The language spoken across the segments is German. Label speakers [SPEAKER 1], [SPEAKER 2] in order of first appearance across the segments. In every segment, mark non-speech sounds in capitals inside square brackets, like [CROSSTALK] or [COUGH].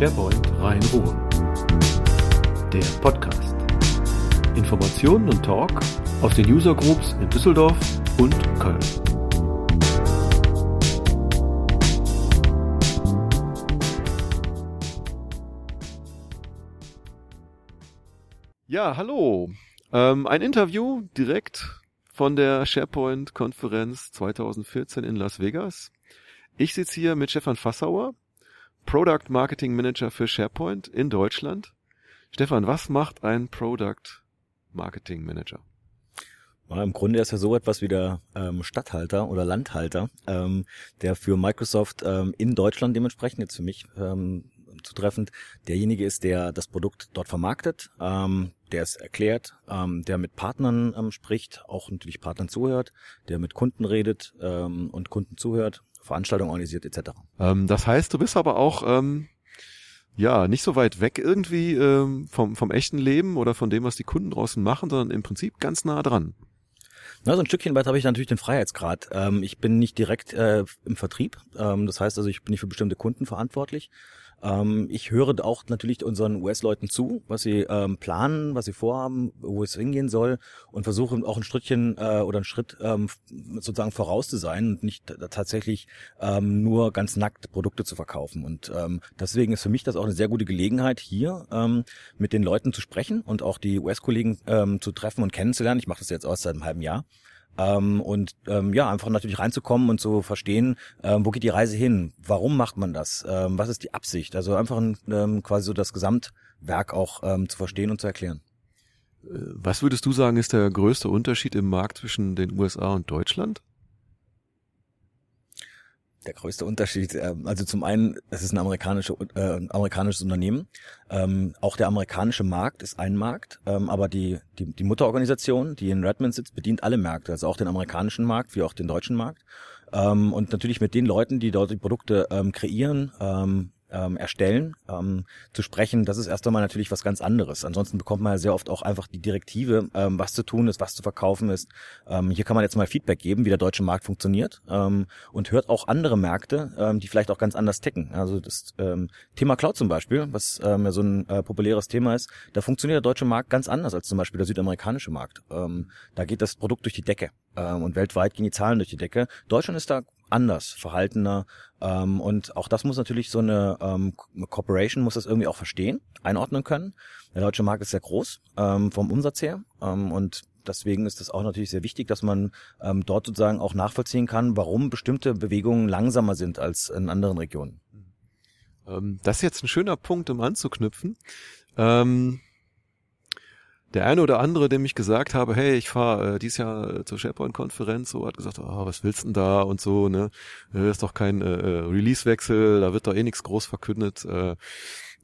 [SPEAKER 1] SharePoint Rhein-Ruhr. Der Podcast. Informationen und Talk aus den User Groups in Düsseldorf und Köln. Ja, hallo. Ähm, ein Interview direkt von der SharePoint-Konferenz 2014 in Las Vegas. Ich sitze hier mit Stefan Fassauer, Product Marketing Manager für SharePoint in Deutschland. Stefan, was macht ein Product Marketing Manager?
[SPEAKER 2] Im Grunde ist er so etwas wie der ähm, Stadthalter oder Landhalter, ähm, der für Microsoft ähm, in Deutschland dementsprechend, jetzt für mich ähm, zutreffend, derjenige ist, der das Produkt dort vermarktet, ähm, der es erklärt, ähm, der mit Partnern ähm, spricht, auch natürlich Partnern zuhört, der mit Kunden redet ähm, und Kunden zuhört Veranstaltungen organisiert etc.
[SPEAKER 1] Ähm, das heißt, du bist aber auch ähm, ja nicht so weit weg irgendwie ähm, vom, vom echten Leben oder von dem, was die Kunden draußen machen, sondern im Prinzip ganz nah dran.
[SPEAKER 2] Na, so ein Stückchen weit habe ich natürlich den Freiheitsgrad. Ähm, ich bin nicht direkt äh, im Vertrieb. Ähm, das heißt also, ich bin nicht für bestimmte Kunden verantwortlich. Ähm, ich höre auch natürlich unseren US-Leuten zu, was sie ähm, planen, was sie vorhaben, wo es hingehen soll und versuche auch ein Schrittchen äh, oder einen Schritt ähm, sozusagen voraus zu sein und nicht tatsächlich ähm, nur ganz nackt Produkte zu verkaufen. Und ähm, deswegen ist für mich das auch eine sehr gute Gelegenheit, hier ähm, mit den Leuten zu sprechen und auch die US-Kollegen ähm, zu treffen und kennenzulernen. Ich mache das jetzt aus seit einem halben Jahr. Ähm, und ähm, ja, einfach natürlich reinzukommen und zu verstehen, ähm, wo geht die Reise hin? Warum macht man das? Ähm, was ist die Absicht? Also einfach ein, ähm, quasi so das Gesamtwerk auch ähm, zu verstehen und zu erklären.
[SPEAKER 1] Äh, was würdest du sagen, ist der größte Unterschied im Markt zwischen den USA und Deutschland?
[SPEAKER 2] Der größte Unterschied, äh, also zum einen, es ist ein amerikanische, äh, amerikanisches Unternehmen. Ähm, auch der amerikanische Markt ist ein Markt, ähm, aber die, die, die Mutterorganisation, die in Redmond sitzt, bedient alle Märkte, also auch den amerikanischen Markt wie auch den deutschen Markt. Ähm, und natürlich mit den Leuten, die dort die Produkte ähm, kreieren, ähm, ähm, erstellen, ähm, zu sprechen, das ist erst einmal natürlich was ganz anderes. Ansonsten bekommt man ja sehr oft auch einfach die Direktive, ähm, was zu tun ist, was zu verkaufen ist. Ähm, hier kann man jetzt mal Feedback geben, wie der deutsche Markt funktioniert ähm, und hört auch andere Märkte, ähm, die vielleicht auch ganz anders ticken. Also das ähm, Thema Cloud zum Beispiel, was ähm, ja so ein äh, populäres Thema ist, da funktioniert der deutsche Markt ganz anders als zum Beispiel der südamerikanische Markt. Ähm, da geht das Produkt durch die Decke ähm, und weltweit gehen die Zahlen durch die Decke. Deutschland ist da anders, verhaltener. Ähm, und auch das muss natürlich so eine ähm, Corporation muss das irgendwie auch verstehen, einordnen können. Der deutsche Markt ist sehr groß ähm, vom Umsatz her ähm, und deswegen ist es auch natürlich sehr wichtig, dass man ähm, dort sozusagen auch nachvollziehen kann, warum bestimmte Bewegungen langsamer sind als in anderen Regionen.
[SPEAKER 1] Ähm, das ist jetzt ein schöner Punkt, um anzuknüpfen. Ähm der eine oder andere, dem ich gesagt habe, hey, ich fahre äh, dieses Jahr äh, zur SharePoint-Konferenz, so hat gesagt, oh, was willst denn da und so, ne? Äh, ist doch kein äh, äh, Release-Wechsel, da wird doch eh nichts groß verkündet. Äh,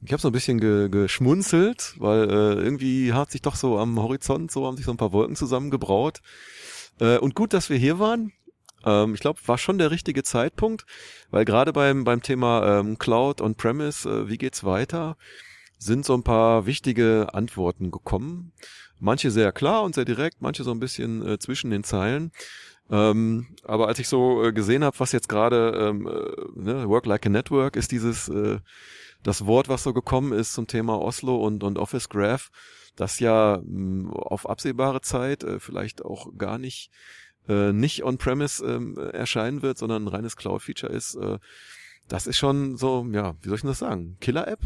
[SPEAKER 1] ich habe so ein bisschen ge geschmunzelt, weil äh, irgendwie hat sich doch so am Horizont so haben sich so ein paar Wolken zusammengebraut. Äh, und gut, dass wir hier waren. Ähm, ich glaube, war schon der richtige Zeitpunkt, weil gerade beim beim Thema ähm, Cloud on Premise, äh, wie geht's weiter? Sind so ein paar wichtige Antworten gekommen. Manche sehr klar und sehr direkt, manche so ein bisschen äh, zwischen den Zeilen. Ähm, aber als ich so äh, gesehen habe, was jetzt gerade ähm, äh, ne, Work Like a Network ist dieses äh, das Wort, was so gekommen ist zum Thema Oslo und, und Office Graph, das ja mh, auf absehbare Zeit äh, vielleicht auch gar nicht äh, nicht on-premise äh, erscheinen wird, sondern ein reines Cloud-Feature ist. Äh, das ist schon so, ja, wie soll ich denn das sagen? Killer-App?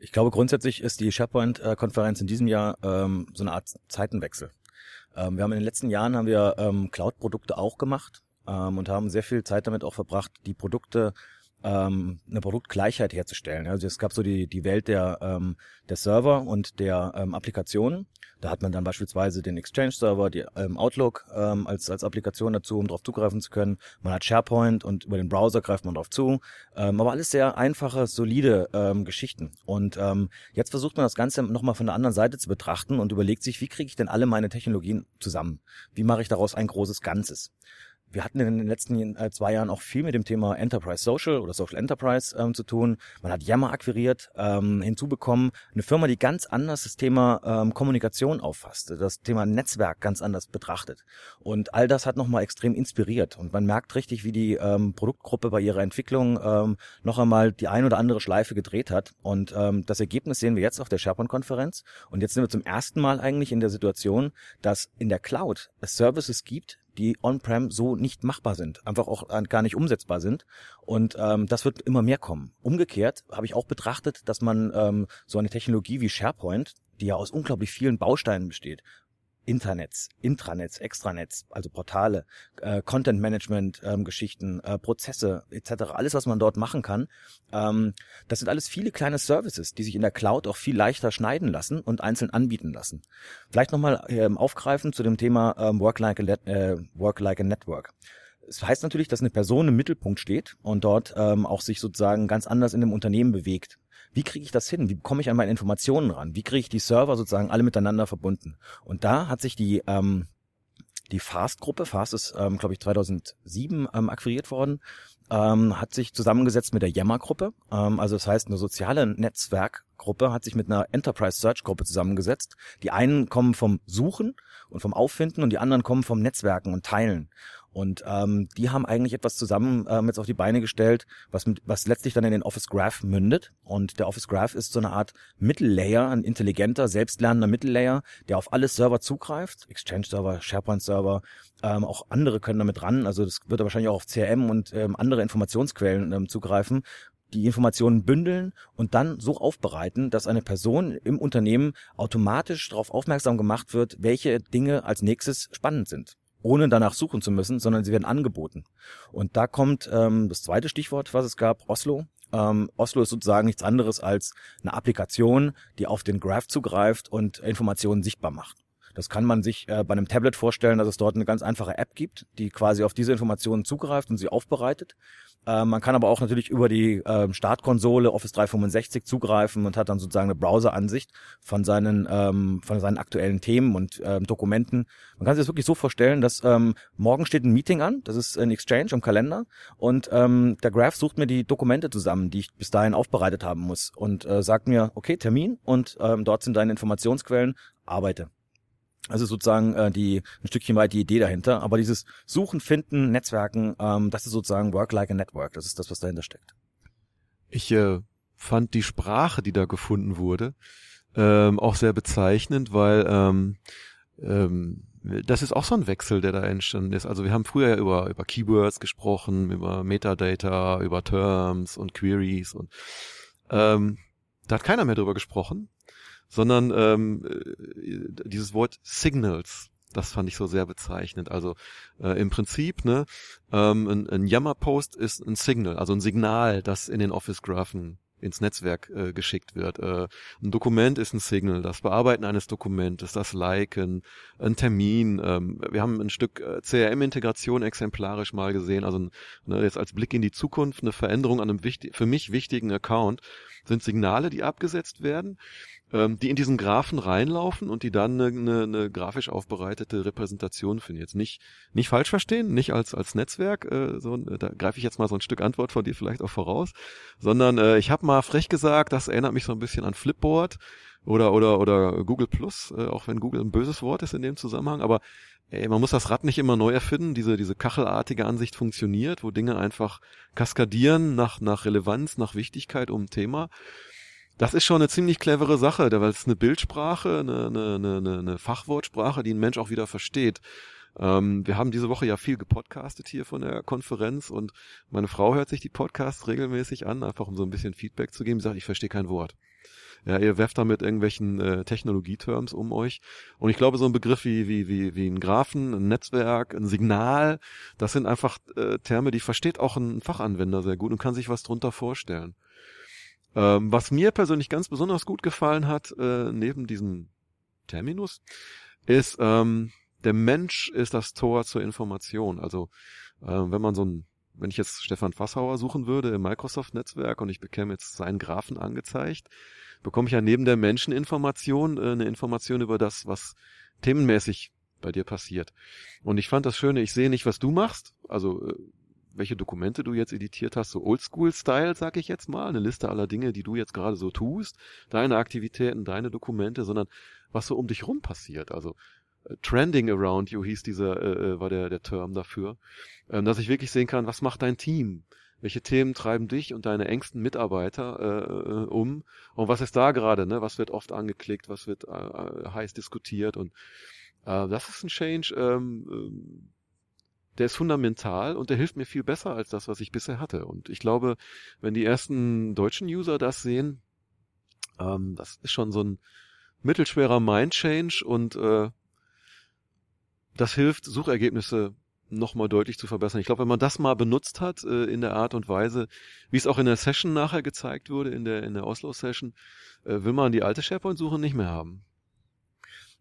[SPEAKER 2] Ich glaube, grundsätzlich ist die SharePoint-Konferenz in diesem Jahr ähm, so eine Art Zeitenwechsel. Ähm, wir haben in den letzten Jahren haben wir ähm, Cloud-Produkte auch gemacht ähm, und haben sehr viel Zeit damit auch verbracht, die Produkte ähm, eine Produktgleichheit herzustellen. Also es gab so die, die Welt der, ähm, der Server und der ähm, Applikationen. Da hat man dann beispielsweise den Exchange-Server, die ähm, Outlook ähm, als, als Applikation dazu, um darauf zugreifen zu können. Man hat SharePoint und über den Browser greift man darauf zu. Ähm, aber alles sehr einfache, solide ähm, Geschichten. Und ähm, jetzt versucht man das Ganze nochmal von der anderen Seite zu betrachten und überlegt sich, wie kriege ich denn alle meine Technologien zusammen? Wie mache ich daraus ein großes Ganzes? Wir hatten in den letzten äh, zwei Jahren auch viel mit dem Thema Enterprise Social oder Social Enterprise ähm, zu tun. Man hat Yammer akquiriert, ähm, hinzubekommen, eine Firma, die ganz anders das Thema ähm, Kommunikation auffasst, das Thema Netzwerk ganz anders betrachtet. Und all das hat nochmal extrem inspiriert. Und man merkt richtig, wie die ähm, Produktgruppe bei ihrer Entwicklung ähm, noch einmal die ein oder andere Schleife gedreht hat. Und ähm, das Ergebnis sehen wir jetzt auf der SharePoint-Konferenz. Und jetzt sind wir zum ersten Mal eigentlich in der Situation, dass in der Cloud es Services gibt, die on-prem so nicht machbar sind, einfach auch gar nicht umsetzbar sind. Und ähm, das wird immer mehr kommen. Umgekehrt habe ich auch betrachtet, dass man ähm, so eine Technologie wie SharePoint, die ja aus unglaublich vielen Bausteinen besteht, Internets, Intranets, Extranets, also Portale, äh, Content Management ähm, Geschichten, äh, Prozesse etc. Alles, was man dort machen kann, ähm, das sind alles viele kleine Services, die sich in der Cloud auch viel leichter schneiden lassen und einzeln anbieten lassen. Vielleicht nochmal ähm, aufgreifen zu dem Thema ähm, Work, like a, äh, Work like a Network. Es heißt natürlich, dass eine Person im Mittelpunkt steht und dort ähm, auch sich sozusagen ganz anders in dem Unternehmen bewegt. Wie kriege ich das hin? Wie komme ich an meine Informationen ran? Wie kriege ich die Server sozusagen alle miteinander verbunden? Und da hat sich die ähm, die Fast-Gruppe, Fast ist, ähm, glaube ich, 2007 ähm, akquiriert worden, ähm, hat sich zusammengesetzt mit der Yammer-Gruppe. Ähm, also das heißt, eine soziale Netzwerkgruppe hat sich mit einer Enterprise Search-Gruppe zusammengesetzt. Die einen kommen vom Suchen und vom Auffinden und die anderen kommen vom Netzwerken und Teilen. Und ähm, die haben eigentlich etwas zusammen ähm, jetzt auf die Beine gestellt, was, mit, was letztlich dann in den Office Graph mündet. Und der Office Graph ist so eine Art Mittellayer, ein intelligenter, selbstlernender Mittellayer, der auf alle Server zugreift. Exchange-Server, SharePoint-Server, ähm, auch andere können damit ran. Also das wird wahrscheinlich auch auf CRM und ähm, andere Informationsquellen ähm, zugreifen die Informationen bündeln und dann so aufbereiten, dass eine Person im Unternehmen automatisch darauf aufmerksam gemacht wird, welche Dinge als nächstes spannend sind ohne danach suchen zu müssen, sondern sie werden angeboten. Und da kommt ähm, das zweite Stichwort, was es gab, Oslo. Ähm, Oslo ist sozusagen nichts anderes als eine Applikation, die auf den Graph zugreift und Informationen sichtbar macht. Das kann man sich äh, bei einem Tablet vorstellen, dass es dort eine ganz einfache App gibt, die quasi auf diese Informationen zugreift und sie aufbereitet. Äh, man kann aber auch natürlich über die äh, Startkonsole Office 365 zugreifen und hat dann sozusagen eine Browseransicht von seinen ähm, von seinen aktuellen Themen und ähm, Dokumenten. Man kann sich das wirklich so vorstellen, dass ähm, morgen steht ein Meeting an, das ist ein Exchange im Kalender und ähm, der Graph sucht mir die Dokumente zusammen, die ich bis dahin aufbereitet haben muss und äh, sagt mir, okay, Termin und ähm, dort sind deine Informationsquellen, arbeite. Also sozusagen äh, die ein Stückchen weit die Idee dahinter. Aber dieses Suchen, Finden, Netzwerken, ähm, das ist sozusagen Work like a Network. Das ist das, was dahinter steckt.
[SPEAKER 1] Ich äh, fand die Sprache, die da gefunden wurde, ähm, auch sehr bezeichnend, weil ähm, ähm, das ist auch so ein Wechsel, der da entstanden ist. Also wir haben früher über, über Keywords gesprochen, über Metadata, über Terms und Queries und ähm, da hat keiner mehr drüber gesprochen sondern ähm, äh, dieses Wort Signals. Das fand ich so sehr bezeichnend. Also äh, im Prinzip, ne, ähm, ein, ein Yammer-Post ist ein Signal, also ein Signal, das in den Office-Graphen ins Netzwerk äh, geschickt wird. Äh, ein Dokument ist ein Signal, das Bearbeiten eines Dokumentes, das Liken, ein Termin. Ähm, wir haben ein Stück äh, CRM-Integration exemplarisch mal gesehen, also ne, jetzt als Blick in die Zukunft, eine Veränderung an einem wichtig, für mich wichtigen Account sind Signale, die abgesetzt werden ähm, die in diesen Graphen reinlaufen und die dann eine, eine, eine grafisch aufbereitete Repräsentation finden. Jetzt nicht nicht falsch verstehen, nicht als als Netzwerk, äh, so, da greife ich jetzt mal so ein Stück Antwort von dir vielleicht auch voraus, sondern äh, ich habe mal frech gesagt, das erinnert mich so ein bisschen an Flipboard oder oder oder Google Plus, äh, auch wenn Google ein böses Wort ist in dem Zusammenhang, aber ey, man muss das Rad nicht immer neu erfinden. Diese diese kachelartige Ansicht funktioniert, wo Dinge einfach kaskadieren nach nach Relevanz, nach Wichtigkeit um ein Thema. Das ist schon eine ziemlich clevere Sache, weil es eine Bildsprache, eine, eine, eine, eine Fachwortsprache, die ein Mensch auch wieder versteht. Ähm, wir haben diese Woche ja viel gepodcastet hier von der Konferenz und meine Frau hört sich die Podcasts regelmäßig an, einfach um so ein bisschen Feedback zu geben. Sie sagt, ich verstehe kein Wort. Ja, ihr werft da mit irgendwelchen äh, Technologieterms um euch. Und ich glaube, so ein Begriff wie, wie, wie, wie ein Graphen, ein Netzwerk, ein Signal, das sind einfach äh, Terme, die versteht auch ein Fachanwender sehr gut und kann sich was drunter vorstellen. Ähm, was mir persönlich ganz besonders gut gefallen hat, äh, neben diesem Terminus, ist, ähm, der Mensch ist das Tor zur Information. Also äh, wenn man so ein, wenn ich jetzt Stefan Fassauer suchen würde im Microsoft-Netzwerk und ich bekäme jetzt seinen Graphen angezeigt, bekomme ich ja neben der Menscheninformation äh, eine Information über das, was themenmäßig bei dir passiert. Und ich fand das Schöne, ich sehe nicht, was du machst, also äh, welche Dokumente du jetzt editiert hast, so Oldschool-Style, sag ich jetzt mal, eine Liste aller Dinge, die du jetzt gerade so tust, deine Aktivitäten, deine Dokumente, sondern was so um dich rum passiert. Also äh, Trending Around You hieß dieser, äh, äh, war der, der Term dafür, ähm, dass ich wirklich sehen kann, was macht dein Team? Welche Themen treiben dich und deine engsten Mitarbeiter äh, äh um? Und was ist da gerade? Ne? Was wird oft angeklickt? Was wird äh, heiß diskutiert? Und äh, das ist ein Change, ähm, ähm, der ist fundamental und der hilft mir viel besser als das, was ich bisher hatte. Und ich glaube, wenn die ersten deutschen User das sehen, ähm, das ist schon so ein mittelschwerer Mind-Change und äh, das hilft, Suchergebnisse nochmal deutlich zu verbessern. Ich glaube, wenn man das mal benutzt hat äh, in der Art und Weise, wie es auch in der Session nachher gezeigt wurde, in der in der Oslo-Session, äh, will man die alte SharePoint-Suche nicht mehr haben.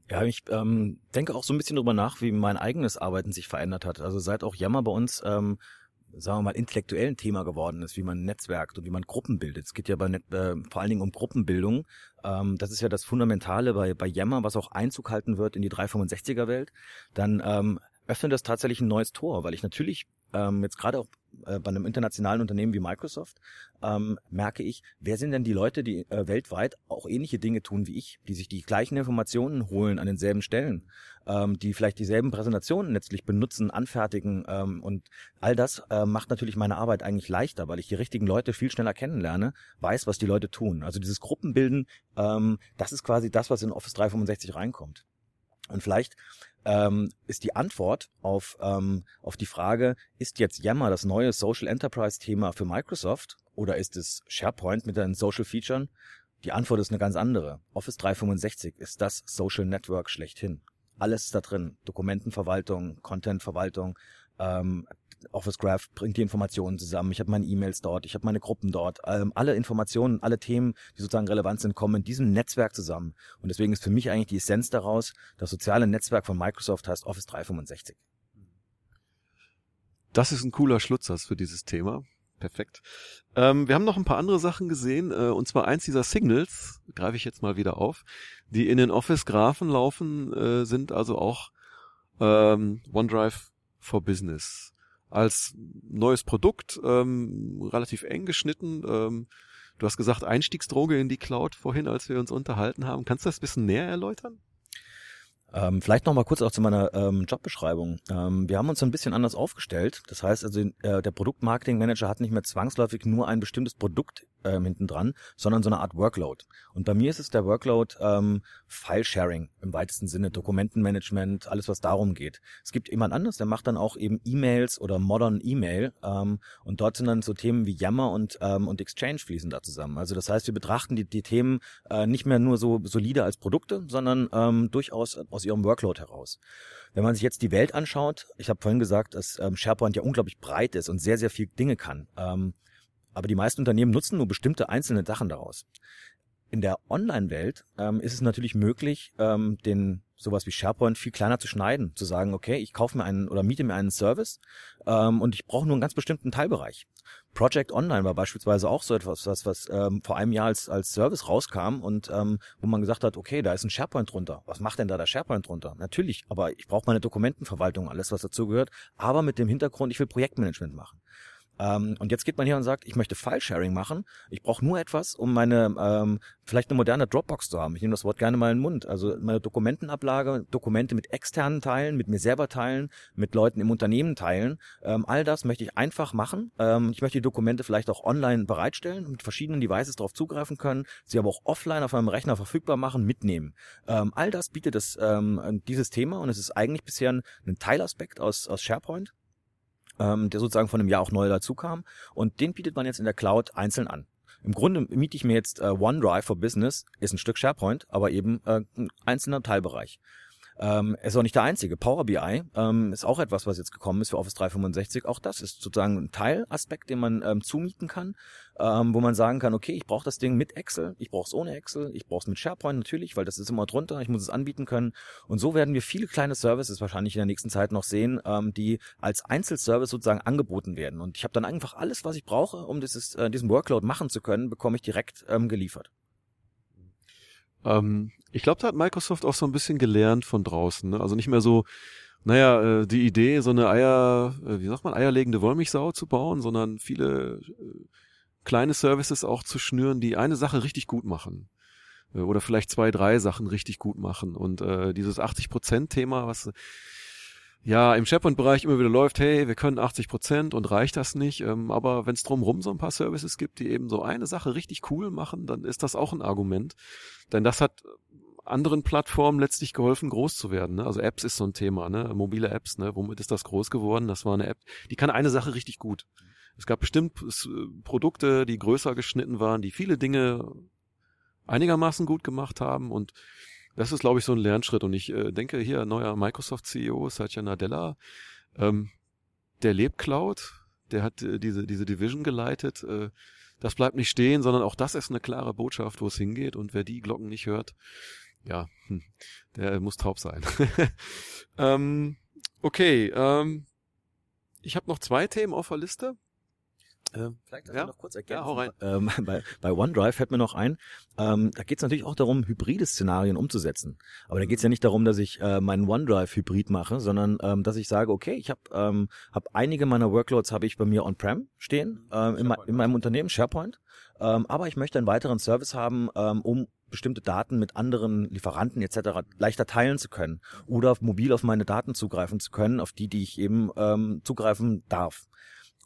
[SPEAKER 2] Ja, ich ähm, denke auch so ein bisschen drüber nach, wie mein eigenes Arbeiten sich verändert hat. Also seit auch Yammer bei uns ähm, sagen wir mal, intellektuellen Thema geworden ist, wie man netzwerkt und wie man Gruppen bildet. Es geht ja bei, äh, vor allen Dingen um Gruppenbildung. Ähm, das ist ja das Fundamentale bei, bei Yammer, was auch Einzug halten wird in die 365er-Welt. Dann ähm, öffnet das tatsächlich ein neues Tor, weil ich natürlich ähm, jetzt gerade auch äh, bei einem internationalen Unternehmen wie Microsoft ähm, merke ich, wer sind denn die Leute, die äh, weltweit auch ähnliche Dinge tun wie ich, die sich die gleichen Informationen holen an denselben Stellen, ähm, die vielleicht dieselben Präsentationen letztlich benutzen, anfertigen ähm, und all das äh, macht natürlich meine Arbeit eigentlich leichter, weil ich die richtigen Leute viel schneller kennenlerne, weiß, was die Leute tun. Also dieses Gruppenbilden, ähm, das ist quasi das, was in Office 365 reinkommt. Und vielleicht ähm, ist die Antwort auf, ähm, auf die Frage, ist jetzt Yammer das neue Social Enterprise Thema für Microsoft oder ist es SharePoint mit seinen Social Features? Die Antwort ist eine ganz andere. Office 365 ist das Social Network schlechthin. Alles ist da drin. Dokumentenverwaltung, Contentverwaltung, ähm, Office Graph bringt die Informationen zusammen. Ich habe meine E-Mails dort, ich habe meine Gruppen dort. Ähm, alle Informationen, alle Themen, die sozusagen relevant sind, kommen in diesem Netzwerk zusammen. Und deswegen ist für mich eigentlich die Essenz daraus, das soziale Netzwerk von Microsoft heißt Office 365.
[SPEAKER 1] Das ist ein cooler Schlutzsatz für dieses Thema. Perfekt. Ähm, wir haben noch ein paar andere Sachen gesehen, äh, und zwar eins dieser Signals, greife ich jetzt mal wieder auf, die in den Office-Graphen laufen, äh, sind also auch ähm, OneDrive for Business als neues Produkt, ähm, relativ eng geschnitten. Ähm, du hast gesagt Einstiegsdroge in die Cloud vorhin, als wir uns unterhalten haben. Kannst du das ein bisschen näher erläutern?
[SPEAKER 2] Ähm, vielleicht noch mal kurz auch zu meiner ähm, Jobbeschreibung. Ähm, wir haben uns ein bisschen anders aufgestellt. Das heißt also, äh, der Produktmarketing-Manager hat nicht mehr zwangsläufig nur ein bestimmtes Produkt ähm, hinten dran, sondern so eine Art Workload. Und bei mir ist es der Workload ähm, File-Sharing im weitesten Sinne, Dokumentenmanagement, alles was darum geht. Es gibt jemand anderes, der macht dann auch eben E-Mails oder Modern E-Mail ähm, und dort sind dann so Themen wie Yammer und ähm, und Exchange fließen da zusammen. Also das heißt, wir betrachten die, die Themen äh, nicht mehr nur so solide als Produkte, sondern ähm, durchaus aus ihrem Workload heraus. Wenn man sich jetzt die Welt anschaut, ich habe vorhin gesagt, dass ähm, SharePoint ja unglaublich breit ist und sehr, sehr viel Dinge kann. Ähm, aber die meisten Unternehmen nutzen nur bestimmte einzelne Sachen daraus. In der Online-Welt ähm, ist es natürlich möglich, ähm, den sowas wie SharePoint viel kleiner zu schneiden, zu sagen, okay, ich kaufe mir einen oder miete mir einen Service ähm, und ich brauche nur einen ganz bestimmten Teilbereich. Project Online war beispielsweise auch so etwas, was, was ähm, vor einem Jahr als, als Service rauskam und ähm, wo man gesagt hat, okay, da ist ein SharePoint drunter. Was macht denn da der SharePoint drunter? Natürlich, aber ich brauche meine Dokumentenverwaltung, alles was dazugehört, aber mit dem Hintergrund, ich will Projektmanagement machen. Ähm, und jetzt geht man hier und sagt, ich möchte File-Sharing machen. Ich brauche nur etwas, um meine, ähm, vielleicht eine moderne Dropbox zu haben. Ich nehme das Wort gerne mal in den Mund. Also meine Dokumentenablage, Dokumente mit externen Teilen, mit mir selber teilen, mit Leuten im Unternehmen teilen. Ähm, all das möchte ich einfach machen. Ähm, ich möchte die Dokumente vielleicht auch online bereitstellen, mit verschiedenen Devices darauf zugreifen können, sie aber auch offline auf meinem Rechner verfügbar machen, mitnehmen. Ähm, all das bietet das, ähm, dieses Thema und es ist eigentlich bisher ein, ein Teilaspekt aus, aus SharePoint ähm, der sozusagen von einem Jahr auch neu dazu kam. Und den bietet man jetzt in der Cloud einzeln an. Im Grunde miete ich mir jetzt äh, OneDrive for Business, ist ein Stück SharePoint, aber eben äh, ein einzelner Teilbereich. Ähm, ist auch nicht der einzige. Power BI ähm, ist auch etwas, was jetzt gekommen ist für Office 365. Auch das ist sozusagen ein Teilaspekt, den man ähm, zumieten kann, ähm, wo man sagen kann, okay, ich brauche das Ding mit Excel, ich brauche es ohne Excel, ich brauche es mit SharePoint natürlich, weil das ist immer drunter, ich muss es anbieten können. Und so werden wir viele kleine Services wahrscheinlich in der nächsten Zeit noch sehen, ähm, die als Einzelservice sozusagen angeboten werden. Und ich habe dann einfach alles, was ich brauche, um dieses, äh, diesen Workload machen zu können, bekomme ich direkt ähm, geliefert.
[SPEAKER 1] Ähm, Ich glaube, da hat Microsoft auch so ein bisschen gelernt von draußen. Ne? Also nicht mehr so, naja, äh, die Idee, so eine Eier, äh, wie sagt man, eierlegende Wollmilchsau zu bauen, sondern viele äh, kleine Services auch zu schnüren, die eine Sache richtig gut machen. Oder vielleicht zwei, drei Sachen richtig gut machen. Und äh, dieses 80%-Thema, was ja im SharePoint-Bereich immer wieder läuft, hey, wir können 80 Prozent und reicht das nicht. Ähm, aber wenn es drumherum so ein paar Services gibt, die eben so eine Sache richtig cool machen, dann ist das auch ein Argument. Denn das hat anderen Plattformen letztlich geholfen, groß zu werden. Ne? Also Apps ist so ein Thema, ne? mobile Apps. Ne? Womit ist das groß geworden? Das war eine App, die kann eine Sache richtig gut. Es gab bestimmt äh, Produkte, die größer geschnitten waren, die viele Dinge einigermaßen gut gemacht haben und das ist, glaube ich, so ein Lernschritt. Und ich äh, denke hier, neuer Microsoft-CEO, Satya Nadella, ähm, der lebt Cloud, der hat äh, diese, diese Division geleitet. Äh, das bleibt nicht stehen, sondern auch das ist eine klare Botschaft, wo es hingeht. Und wer die Glocken nicht hört, ja, hm, [LAUGHS] der muss taub sein. [LAUGHS] ähm, okay, ähm, ich habe noch zwei Themen auf der Liste.
[SPEAKER 2] Ähm, vielleicht
[SPEAKER 1] ja?
[SPEAKER 2] noch kurz ergänzen.
[SPEAKER 1] Ja, hau rein.
[SPEAKER 2] Ähm, bei, bei OneDrive fällt mir noch ein, ähm, da geht es natürlich auch darum, hybride Szenarien umzusetzen. Aber da geht es ja nicht darum, dass ich äh, meinen OneDrive hybrid mache, sondern ähm, dass ich sage, okay, ich habe ähm, hab einige meiner Workloads habe ich bei mir on-prem stehen, ähm, in, in meinem Unternehmen, SharePoint. Ähm, aber ich möchte einen weiteren Service haben, ähm, um bestimmte Daten mit anderen Lieferanten etc. leichter teilen zu können oder mobil auf meine Daten zugreifen zu können, auf die, die ich eben ähm, zugreifen darf.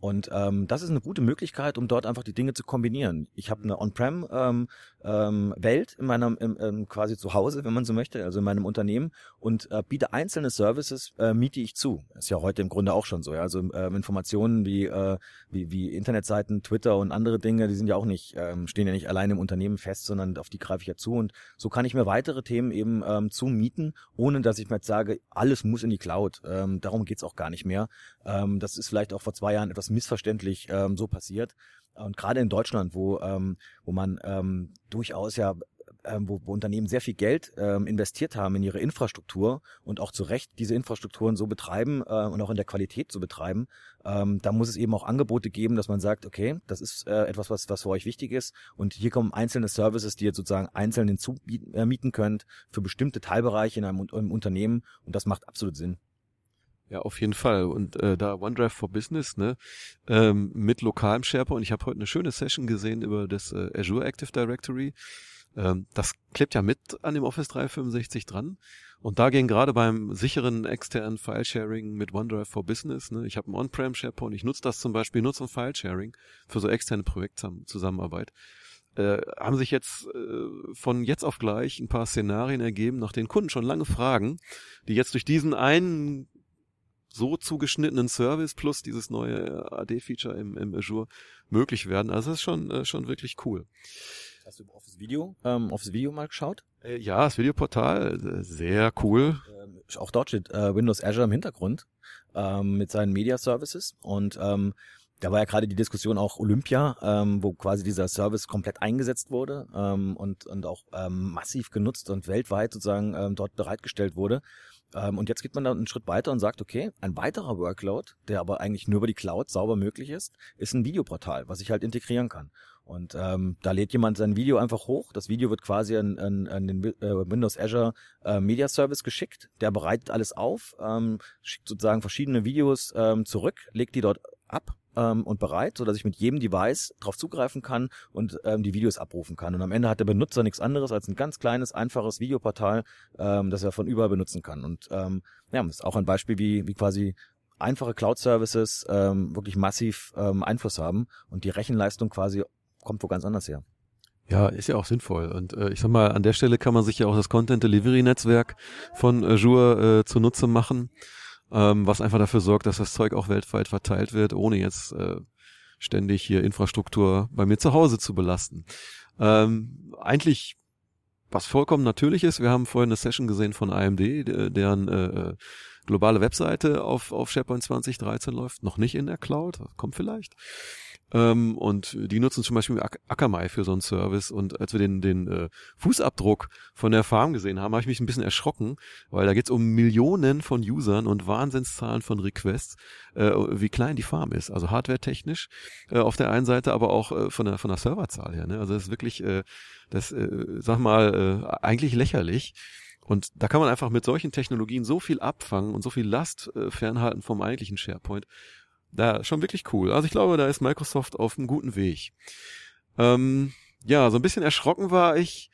[SPEAKER 2] Und ähm, das ist eine gute Möglichkeit, um dort einfach die Dinge zu kombinieren. Ich habe eine On-Prem ähm, ähm, Welt in meinem im, ähm, quasi zu Hause, wenn man so möchte, also in meinem Unternehmen und äh, biete einzelne Services, äh, miete ich zu. Ist ja heute im Grunde auch schon so. Ja? Also ähm, Informationen wie, äh, wie wie Internetseiten, Twitter und andere Dinge, die sind ja auch nicht ähm, stehen ja nicht allein im Unternehmen fest, sondern auf die greife ich ja zu und so kann ich mir weitere Themen eben ähm, zumieten, ohne dass ich mir jetzt sage, alles muss in die Cloud. Ähm, darum geht's auch gar nicht mehr. Ähm, das ist vielleicht auch vor zwei Jahren etwas missverständlich ähm, so passiert. Und gerade in Deutschland, wo, ähm, wo man ähm, durchaus ja ähm, wo, wo Unternehmen sehr viel Geld ähm, investiert haben in ihre Infrastruktur und auch zu Recht diese Infrastrukturen so betreiben äh, und auch in der Qualität so betreiben, ähm, da muss es eben auch Angebote geben, dass man sagt, okay, das ist äh, etwas, was, was für euch wichtig ist und hier kommen einzelne Services, die ihr sozusagen einzeln hinzumieten äh, könnt für bestimmte Teilbereiche in einem, einem Unternehmen und das macht absolut Sinn.
[SPEAKER 1] Ja, auf jeden Fall. Und äh, da OneDrive for Business, ne, ähm, mit lokalem SharePoint. Ich habe heute eine schöne Session gesehen über das äh, Azure Active Directory. Ähm, das klebt ja mit an dem Office 365 dran. Und da gehen gerade beim sicheren externen File-Sharing mit OneDrive for Business, ne, ich habe ein On-Prem SharePoint, ich nutze das zum Beispiel, nutze ein File-Sharing für so externe Projektzusammenarbeit. Äh, haben sich jetzt äh, von jetzt auf gleich ein paar Szenarien ergeben, nach denen Kunden schon lange fragen, die jetzt durch diesen einen so zugeschnittenen Service plus dieses neue AD-Feature im, im Azure möglich werden. Also das ist schon, äh, schon wirklich cool.
[SPEAKER 2] Hast du Office Video, ähm, Office Video mal geschaut?
[SPEAKER 1] Äh, ja, das Videoportal, äh, sehr cool.
[SPEAKER 2] Ähm, auch dort steht äh, Windows Azure im Hintergrund ähm, mit seinen Media Services und ähm, da war ja gerade die Diskussion auch Olympia, ähm, wo quasi dieser Service komplett eingesetzt wurde ähm, und, und auch ähm, massiv genutzt und weltweit sozusagen ähm, dort bereitgestellt wurde. Ähm, und jetzt geht man dann einen Schritt weiter und sagt, okay, ein weiterer Workload, der aber eigentlich nur über die Cloud sauber möglich ist, ist ein Videoportal, was ich halt integrieren kann. Und ähm, da lädt jemand sein Video einfach hoch. Das Video wird quasi an, an, an den äh, Windows Azure äh, Media Service geschickt. Der bereitet alles auf, ähm, schickt sozusagen verschiedene Videos ähm, zurück, legt die dort ab ähm, und bereit, so ich mit jedem Device darauf zugreifen kann und ähm, die Videos abrufen kann. Und am Ende hat der Benutzer nichts anderes als ein ganz kleines, einfaches Videoportal, ähm, das er von überall benutzen kann. Und ähm, ja, ist auch ein Beispiel, wie, wie quasi einfache Cloud-Services ähm, wirklich massiv ähm, Einfluss haben und die Rechenleistung quasi kommt wo ganz anders her.
[SPEAKER 1] Ja, ist ja auch sinnvoll. Und äh, ich sag mal, an der Stelle kann man sich ja auch das Content Delivery Netzwerk von Azure äh, zunutze machen ähm, was einfach dafür sorgt, dass das Zeug auch weltweit verteilt wird, ohne jetzt äh, ständig hier Infrastruktur bei mir zu Hause zu belasten. Ähm, eigentlich was vollkommen natürlich ist, wir haben vorhin eine Session gesehen von AMD, deren äh, globale Webseite auf, auf SharePoint 2013 läuft, noch nicht in der Cloud, kommt vielleicht. Ähm, und die nutzen zum Beispiel Ak Akamai für so einen Service. Und als wir den, den äh, Fußabdruck von der Farm gesehen haben, habe ich mich ein bisschen erschrocken, weil da geht es um Millionen von Usern und Wahnsinnszahlen von Requests, äh, wie klein die Farm ist. Also hardware-technisch äh, auf der einen Seite, aber auch äh, von der von der Serverzahl her. Ne? Also das ist wirklich, äh, das, äh, sag mal, äh, eigentlich lächerlich. Und da kann man einfach mit solchen Technologien so viel abfangen und so viel Last äh, fernhalten vom eigentlichen SharePoint. Da schon wirklich cool. Also ich glaube, da ist Microsoft auf einem guten Weg. Ähm, ja, so ein bisschen erschrocken war ich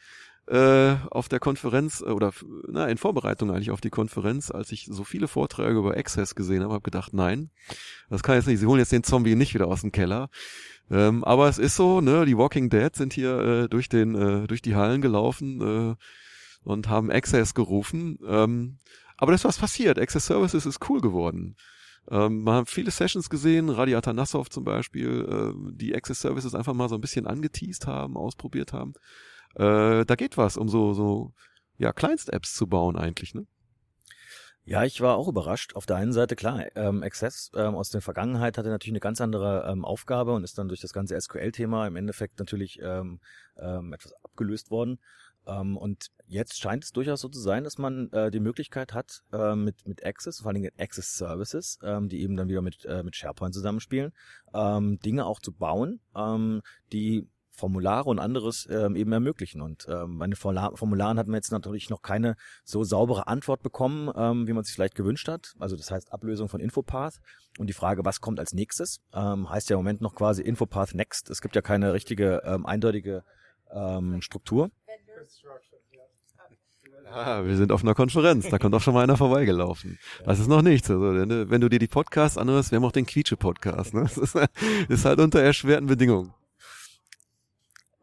[SPEAKER 1] äh, auf der Konferenz äh, oder na, in Vorbereitung eigentlich auf die Konferenz, als ich so viele Vorträge über Access gesehen habe, habe gedacht, nein, das kann jetzt nicht. Sie holen jetzt den Zombie nicht wieder aus dem Keller. Ähm, aber es ist so, ne, die Walking Dead sind hier äh, durch den äh, durch die Hallen gelaufen äh, und haben Access gerufen. Ähm, aber das ist was passiert. Access Services ist cool geworden. Ähm, man hat viele Sessions gesehen, Radiator Nassov zum Beispiel, äh, die Access Services einfach mal so ein bisschen angeteased haben, ausprobiert haben. Äh, da geht was, um so, so, ja, Kleinst-Apps zu bauen eigentlich, ne?
[SPEAKER 2] Ja, ich war auch überrascht. Auf der einen Seite, klar, ähm, Access ähm, aus der Vergangenheit hatte natürlich eine ganz andere ähm, Aufgabe und ist dann durch das ganze SQL-Thema im Endeffekt natürlich ähm, ähm, etwas abgelöst worden. Ähm, und jetzt scheint es durchaus so zu sein, dass man äh, die Möglichkeit hat, äh, mit, mit Access, vor allen Dingen Access Services, ähm, die eben dann wieder mit, äh, mit SharePoint zusammenspielen, ähm, Dinge auch zu bauen, ähm, die Formulare und anderes ähm, eben ermöglichen. Und ähm, bei den Formularen hatten wir jetzt natürlich noch keine so saubere Antwort bekommen, ähm, wie man sich vielleicht gewünscht hat. Also das heißt Ablösung von Infopath. Und die Frage, was kommt als nächstes, ähm, heißt ja im Moment noch quasi Infopath Next. Es gibt ja keine richtige, ähm, eindeutige ähm, Struktur.
[SPEAKER 1] Ah, wir sind auf einer Konferenz, da kommt auch schon mal einer vorbeigelaufen. Das ist noch nichts. Also, wenn du dir die Podcasts anhörst, wir haben auch den Quietsche-Podcast. Ne? Das ist, [LAUGHS] ist halt unter erschwerten Bedingungen.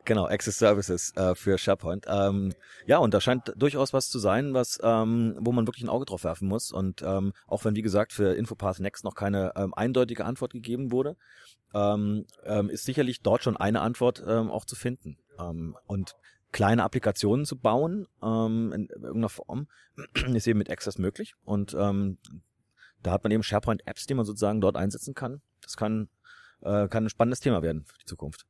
[SPEAKER 2] Genau, Access Services äh, für SharePoint. Ähm, ja, und da scheint durchaus was zu sein, was, ähm, wo man wirklich ein Auge drauf werfen muss. Und ähm, auch wenn, wie gesagt, für Infopath Next noch keine ähm, eindeutige Antwort gegeben wurde, ähm, ähm, ist sicherlich dort schon eine Antwort ähm, auch zu finden. Ähm, und kleine Applikationen zu bauen ähm, in irgendeiner Form [CLEARS THROAT] ist eben mit Access möglich. Und ähm, da hat man eben SharePoint-Apps, die man sozusagen dort einsetzen kann. Das kann, äh, kann ein spannendes Thema werden für die Zukunft.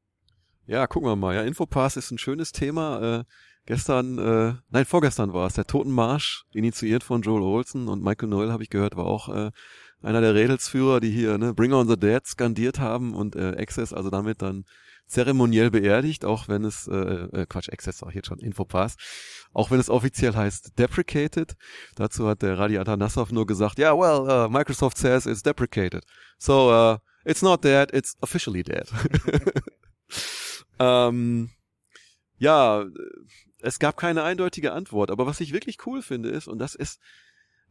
[SPEAKER 1] Ja, gucken wir mal. Ja, Infopass ist ein schönes Thema. Äh, gestern, äh, nein, vorgestern war es, der Totenmarsch, initiiert von Joel Olsen und Michael Noel, habe ich gehört, war auch äh, einer der Rädelsführer, die hier ne, Bring on the Dead skandiert haben und äh, Access also damit dann zeremoniell beerdigt, auch wenn es, äh, äh, Quatsch, Access auch jetzt schon, Infopass, auch wenn es offiziell heißt deprecated. Dazu hat der Radiator Nassov nur gesagt, ja, yeah, well, uh, Microsoft says it's deprecated. So, uh, it's not dead, it's officially dead. [LAUGHS] ähm, ja, es gab keine eindeutige Antwort, aber was ich wirklich cool finde ist, und das ist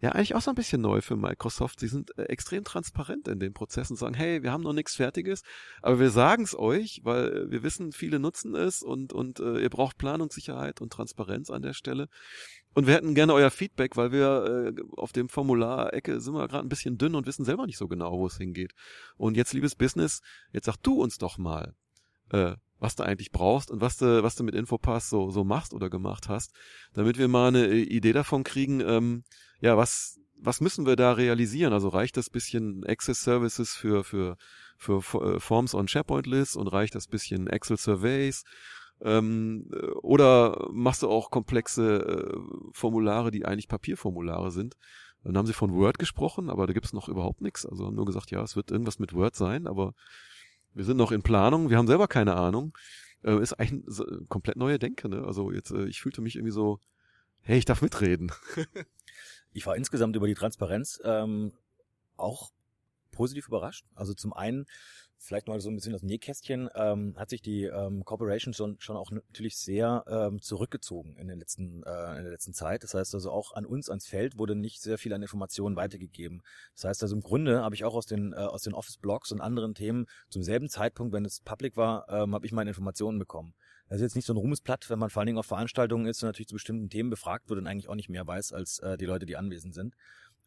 [SPEAKER 1] ja eigentlich auch so ein bisschen neu für Microsoft. Sie sind äh, extrem transparent in den Prozessen, sagen, hey, wir haben noch nichts Fertiges, aber wir sagen es euch, weil wir wissen, viele nutzen es und, und äh, ihr braucht Planungssicherheit und Transparenz an der Stelle. Und wir hätten gerne euer Feedback, weil wir äh, auf dem Formular-Ecke sind wir gerade ein bisschen dünn und wissen selber nicht so genau, wo es hingeht. Und jetzt, liebes Business, jetzt sag du uns doch mal, äh, was du eigentlich brauchst und was du, was du mit Infopass so, so machst oder gemacht hast, damit wir mal eine Idee davon kriegen, ähm, ja, was, was müssen wir da realisieren? Also reicht das bisschen Access Services für, für, für, für äh, Forms on SharePoint Lists und reicht das bisschen Excel Surveys? Ähm, äh, oder machst du auch komplexe äh, Formulare, die eigentlich Papierformulare sind? Dann haben sie von Word gesprochen, aber da gibt's noch überhaupt nichts. Also haben nur gesagt, ja, es wird irgendwas mit Word sein, aber wir sind noch in Planung, wir haben selber keine Ahnung. Äh, ist eigentlich eine komplett neue Denke, ne? Also jetzt, äh, ich fühlte mich irgendwie so, hey, ich darf mitreden. [LAUGHS]
[SPEAKER 2] Ich war insgesamt über die Transparenz ähm, auch positiv überrascht. Also zum einen, vielleicht mal so ein bisschen das Nähkästchen, ähm, hat sich die ähm, Corporation schon, schon auch natürlich sehr ähm, zurückgezogen in, den letzten, äh, in der letzten Zeit. Das heißt also auch an uns, ans Feld, wurde nicht sehr viel an Informationen weitergegeben. Das heißt also im Grunde habe ich auch aus den, äh, aus den Office-Blogs und anderen Themen zum selben Zeitpunkt, wenn es public war, ähm, habe ich meine Informationen bekommen. Das ist jetzt nicht so ein Ruhmesblatt, wenn man vor allen Dingen auf Veranstaltungen ist und natürlich zu bestimmten Themen befragt wird und eigentlich auch nicht mehr weiß als äh, die Leute, die anwesend sind.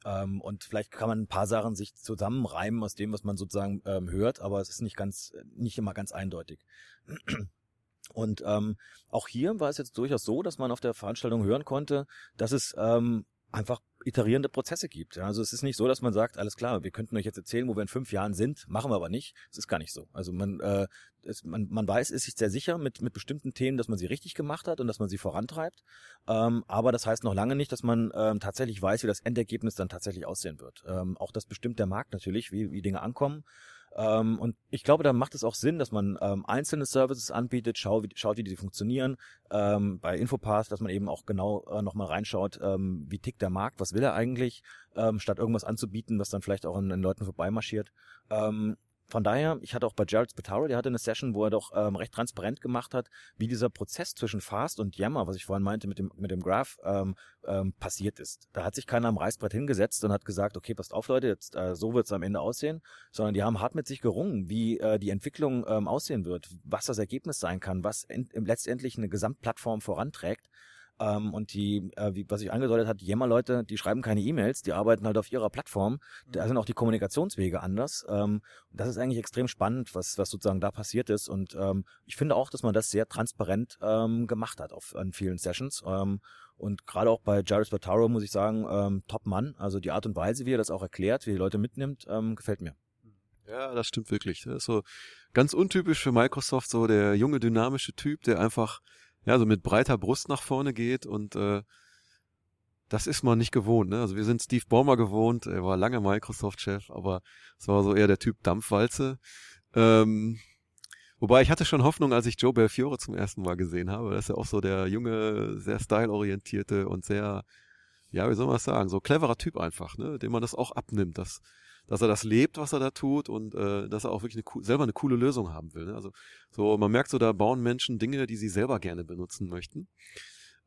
[SPEAKER 2] Ähm, und vielleicht kann man ein paar Sachen sich zusammenreimen aus dem, was man sozusagen ähm, hört, aber es ist nicht ganz, nicht immer ganz eindeutig. [CLEARS THROAT] Und ähm, auch hier war es jetzt durchaus so, dass man auf der Veranstaltung hören konnte, dass es ähm, einfach iterierende Prozesse gibt. Also es ist nicht so, dass man sagt, alles klar, wir könnten euch jetzt erzählen, wo wir in fünf Jahren sind, machen wir aber nicht. Es ist gar nicht so. Also man, äh, es, man, man weiß, ist sich sehr sicher mit, mit bestimmten Themen, dass man sie richtig gemacht hat und dass man sie vorantreibt. Ähm, aber das heißt noch lange nicht, dass man ähm, tatsächlich weiß, wie das Endergebnis dann tatsächlich aussehen wird. Ähm, auch das bestimmt der Markt natürlich, wie, wie Dinge ankommen. Ähm, und ich glaube, da macht es auch Sinn, dass man ähm, einzelne Services anbietet, schau, wie, schaut, wie die funktionieren. Ähm, bei Infopath, dass man eben auch genau äh, nochmal reinschaut, ähm, wie tickt der Markt, was will er eigentlich, ähm, statt irgendwas anzubieten, was dann vielleicht auch an den Leuten vorbeimarschiert. Ähm, von daher, ich hatte auch bei Jared Spataro, der hatte eine Session, wo er doch ähm, recht transparent gemacht hat, wie dieser Prozess zwischen Fast und Yammer, was ich vorhin meinte mit dem mit dem Graph, ähm, ähm, passiert ist. Da hat sich keiner am Reißbrett hingesetzt und hat gesagt, okay, passt auf, Leute, jetzt äh, so wird es am Ende aussehen, sondern die haben hart mit sich gerungen, wie äh, die Entwicklung ähm, aussehen wird, was das Ergebnis sein kann, was in, letztendlich eine Gesamtplattform voranträgt ähm, und die, äh, wie, was ich angedeutet hat, die Yammer-Leute, die schreiben keine E-Mails, die arbeiten halt auf ihrer Plattform. Da sind auch die Kommunikationswege anders. Ähm, das ist eigentlich extrem spannend, was, was sozusagen da passiert ist. Und ähm, ich finde auch, dass man das sehr transparent ähm, gemacht hat auf an vielen Sessions. Ähm, und gerade auch bei Jairus Bataro muss ich sagen, ähm, top Mann. Also die Art und Weise, wie er das auch erklärt, wie die Leute mitnimmt, ähm, gefällt mir.
[SPEAKER 1] Ja, das stimmt wirklich. Das ist so ganz untypisch für Microsoft, so der junge, dynamische Typ, der einfach ja, so mit breiter Brust nach vorne geht und äh, das ist man nicht gewohnt. Ne? Also wir sind Steve Ballmer gewohnt, er war lange Microsoft-Chef, aber es war so eher der Typ Dampfwalze. Ähm, wobei ich hatte schon Hoffnung, als ich Joe Belfiore zum ersten Mal gesehen habe. Das ist ja auch so der junge, sehr stylorientierte und sehr, ja, wie soll man das sagen, so cleverer Typ einfach, ne? dem man das auch abnimmt, dass dass er das lebt, was er da tut und äh, dass er auch wirklich eine, selber eine coole Lösung haben will. Ne? Also so, man merkt so, da bauen Menschen Dinge, die sie selber gerne benutzen möchten.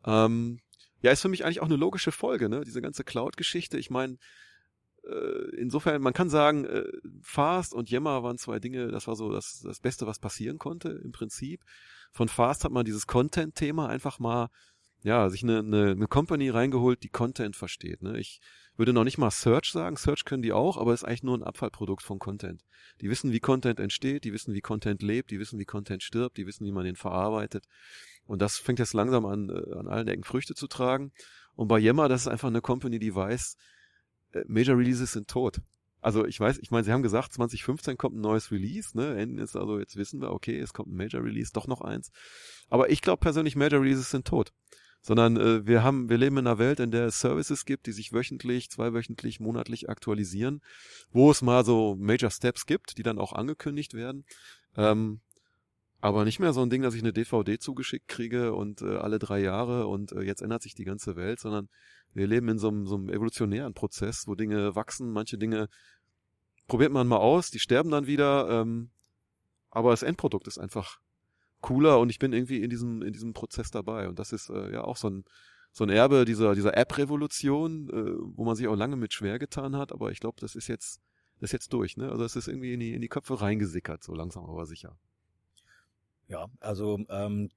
[SPEAKER 1] Ähm, ja, ist für mich eigentlich auch eine logische Folge, ne? Diese ganze Cloud-Geschichte. Ich meine, äh, insofern, man kann sagen, äh, Fast und Yammer waren zwei Dinge, das war so das, das Beste, was passieren konnte im Prinzip. Von Fast hat man dieses Content-Thema einfach mal, ja, sich eine, eine, eine Company reingeholt, die Content versteht. Ne? Ich würde noch nicht mal Search sagen. Search können die auch, aber ist eigentlich nur ein Abfallprodukt von Content. Die wissen, wie Content entsteht, die wissen, wie Content lebt, die wissen, wie Content stirbt, die wissen, wie man den verarbeitet. Und das fängt jetzt langsam an, äh, an allen Ecken Früchte zu tragen. Und bei Yammer, das ist einfach eine Company, die weiß, äh, Major Releases sind tot. Also ich weiß, ich meine, sie haben gesagt, 2015 kommt ein neues Release, ne? Ist also jetzt wissen wir, okay, es kommt ein Major Release, doch noch eins. Aber ich glaube persönlich, Major Releases sind tot sondern äh, wir haben, wir leben in einer Welt, in der es Services gibt, die sich wöchentlich, zweiwöchentlich, monatlich aktualisieren, wo es mal so Major Steps gibt, die dann auch angekündigt werden. Ähm, aber nicht mehr so ein Ding, dass ich eine DVD zugeschickt kriege und äh, alle drei Jahre und äh, jetzt ändert sich die ganze Welt, sondern wir leben in so einem, so einem evolutionären Prozess, wo Dinge wachsen, manche Dinge probiert man mal aus, die sterben dann wieder, ähm, aber das Endprodukt ist einfach cooler und ich bin irgendwie in diesem, in diesem Prozess dabei. Und das ist äh, ja auch so ein, so ein Erbe dieser, dieser App-Revolution, äh, wo man sich auch lange mit schwer getan hat, aber ich glaube, das ist jetzt, das ist jetzt durch, ne? Also es ist irgendwie in die, in die Köpfe reingesickert, so langsam aber sicher.
[SPEAKER 2] Ja, also ähm,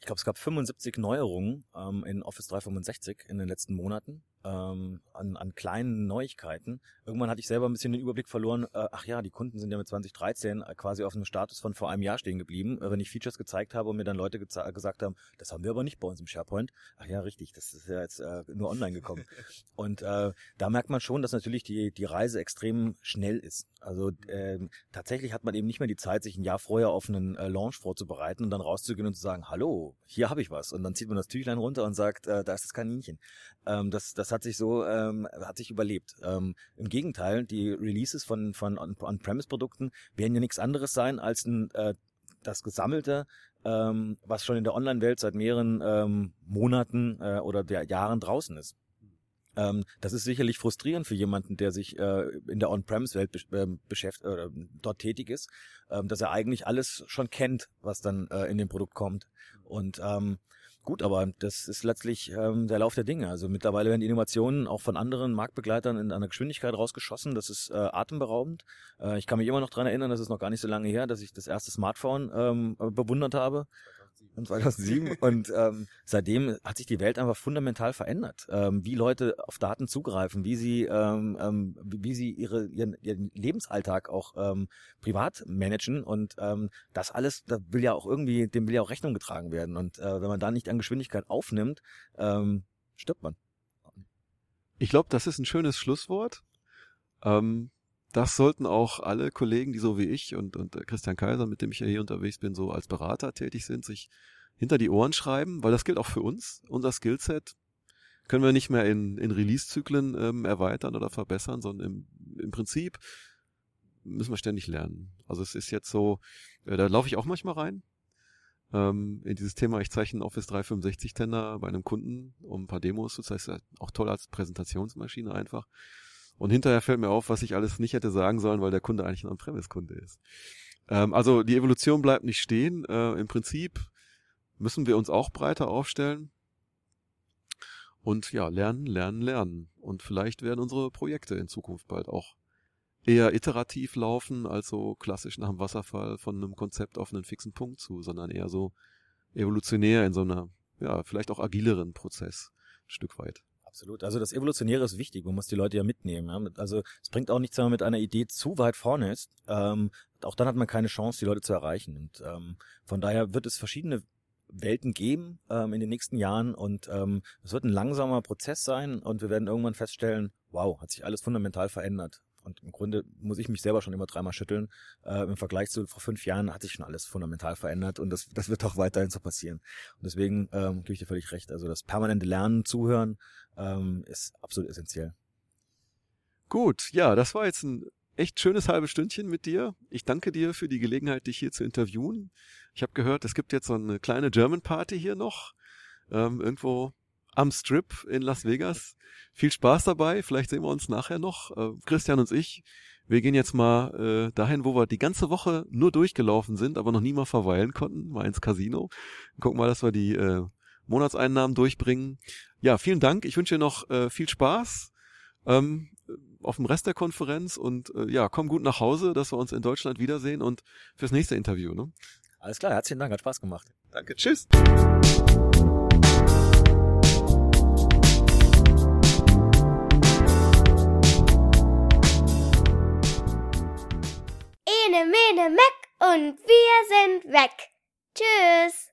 [SPEAKER 2] ich glaube, es gab 75 Neuerungen ähm, in Office 365 in den letzten Monaten ähm, an, an kleinen Neuigkeiten. Irgendwann hatte ich selber ein bisschen den Überblick verloren. Äh, ach ja, die Kunden sind ja mit 2013 äh, quasi auf einem Status von vor einem Jahr stehen geblieben. Äh, wenn ich Features gezeigt habe und mir dann Leute gesagt haben, das haben wir aber nicht bei uns im SharePoint. Ach ja, richtig, das ist ja jetzt äh, nur online gekommen. [LAUGHS] und äh, da merkt man schon, dass natürlich die, die Reise extrem schnell ist. Also äh, tatsächlich hat man eben nicht mehr die Zeit, sich ein Jahr vorher auf einen äh, Launch vorzubereiten und dann rauszugehen und zu sagen, hallo, hier habe ich was. Und dann zieht man das Tüchlein runter und sagt, äh, da ist das Kaninchen. Ähm, das, das hat sich so, ähm, hat sich überlebt. Ähm, Im Gegenteil, die Releases von, von On-Premise-Produkten werden ja nichts anderes sein als ein, äh, das Gesammelte, ähm, was schon in der Online-Welt seit mehreren ähm, Monaten äh, oder der Jahren draußen ist. Ähm, das ist sicherlich frustrierend für jemanden, der sich äh, in der On-Premise-Welt be äh, beschäftigt, äh, dort tätig ist, ähm, dass er eigentlich alles schon kennt, was dann äh, in dem Produkt kommt. Und ähm, Gut, aber das ist letztlich ähm, der Lauf der Dinge. Also mittlerweile werden die Innovationen auch von anderen Marktbegleitern in einer Geschwindigkeit rausgeschossen. Das ist äh, atemberaubend. Äh, ich kann mich immer noch dran erinnern, das ist noch gar nicht so lange her, dass ich das erste Smartphone ähm, bewundert habe. 2007 [LAUGHS] und ähm, seitdem hat sich die Welt einfach fundamental verändert. Ähm, wie Leute auf Daten zugreifen, wie sie ähm, ähm, wie sie ihre ihren, ihren Lebensalltag auch ähm, privat managen und ähm, das alles, da will ja auch irgendwie, dem will ja auch Rechnung getragen werden und äh, wenn man da nicht an Geschwindigkeit aufnimmt, ähm, stirbt man.
[SPEAKER 1] ich glaube, das ist ein schönes Schlusswort. Ähm, das sollten auch alle Kollegen, die so wie ich und, und Christian Kaiser, mit dem ich ja hier unterwegs bin, so als Berater tätig sind, sich hinter die Ohren schreiben, weil das gilt auch für uns. Unser Skillset können wir nicht mehr in, in Release-Zyklen ähm, erweitern oder verbessern, sondern im, im Prinzip müssen wir ständig lernen. Also es ist jetzt so, äh, da laufe ich auch manchmal rein, ähm, in dieses Thema, ich zeichne Office 365 Tender bei einem Kunden, um ein paar Demos zu ist auch toll als Präsentationsmaschine einfach. Und hinterher fällt mir auf, was ich alles nicht hätte sagen sollen, weil der Kunde eigentlich ein On-Premise-Kunde ist. Ähm, also die Evolution bleibt nicht stehen. Äh, Im Prinzip müssen wir uns auch breiter aufstellen. Und ja, lernen, lernen, lernen. Und vielleicht werden unsere Projekte in Zukunft bald auch eher iterativ laufen, als so klassisch nach dem Wasserfall von einem Konzept auf einen fixen Punkt zu, sondern eher so evolutionär in so einer, ja, vielleicht auch agileren Prozess, ein Stück weit.
[SPEAKER 2] Absolut. Also das Evolutionäre ist wichtig. Man muss die Leute ja mitnehmen. Ja? Also es bringt auch nichts, wenn man mit einer Idee zu weit vorne ist. Ähm, auch dann hat man keine Chance, die Leute zu erreichen. Und ähm, von daher wird es verschiedene Welten geben ähm, in den nächsten Jahren und ähm, es wird ein langsamer Prozess sein und wir werden irgendwann feststellen, wow, hat sich alles fundamental verändert. Und im Grunde muss ich mich selber schon immer dreimal schütteln. Äh, Im Vergleich zu vor fünf Jahren hat sich schon alles fundamental verändert und das, das wird auch weiterhin so passieren. Und deswegen ähm, gebe ich dir völlig recht. Also das permanente Lernen, Zuhören ähm, ist absolut essentiell.
[SPEAKER 1] Gut, ja, das war jetzt ein echt schönes halbes Stündchen mit dir. Ich danke dir für die Gelegenheit, dich hier zu interviewen. Ich habe gehört, es gibt jetzt so eine kleine German Party hier noch. Ähm, irgendwo am Strip in Las Vegas. Viel Spaß dabei. Vielleicht sehen wir uns nachher noch. Äh, Christian und ich. Wir gehen jetzt mal äh, dahin, wo wir die ganze Woche nur durchgelaufen sind, aber noch nie mal verweilen konnten, mal ins Casino. Gucken mal, dass wir die äh, Monatseinnahmen durchbringen. Ja, vielen Dank. Ich wünsche dir noch äh, viel Spaß ähm, auf dem Rest der Konferenz und äh, ja, komm gut nach Hause, dass wir uns in Deutschland wiedersehen und fürs nächste Interview. Ne?
[SPEAKER 2] Alles klar, herzlichen Dank, hat Spaß gemacht.
[SPEAKER 1] Danke, tschüss.
[SPEAKER 3] Mene, meck und wir sind weg. Tschüss.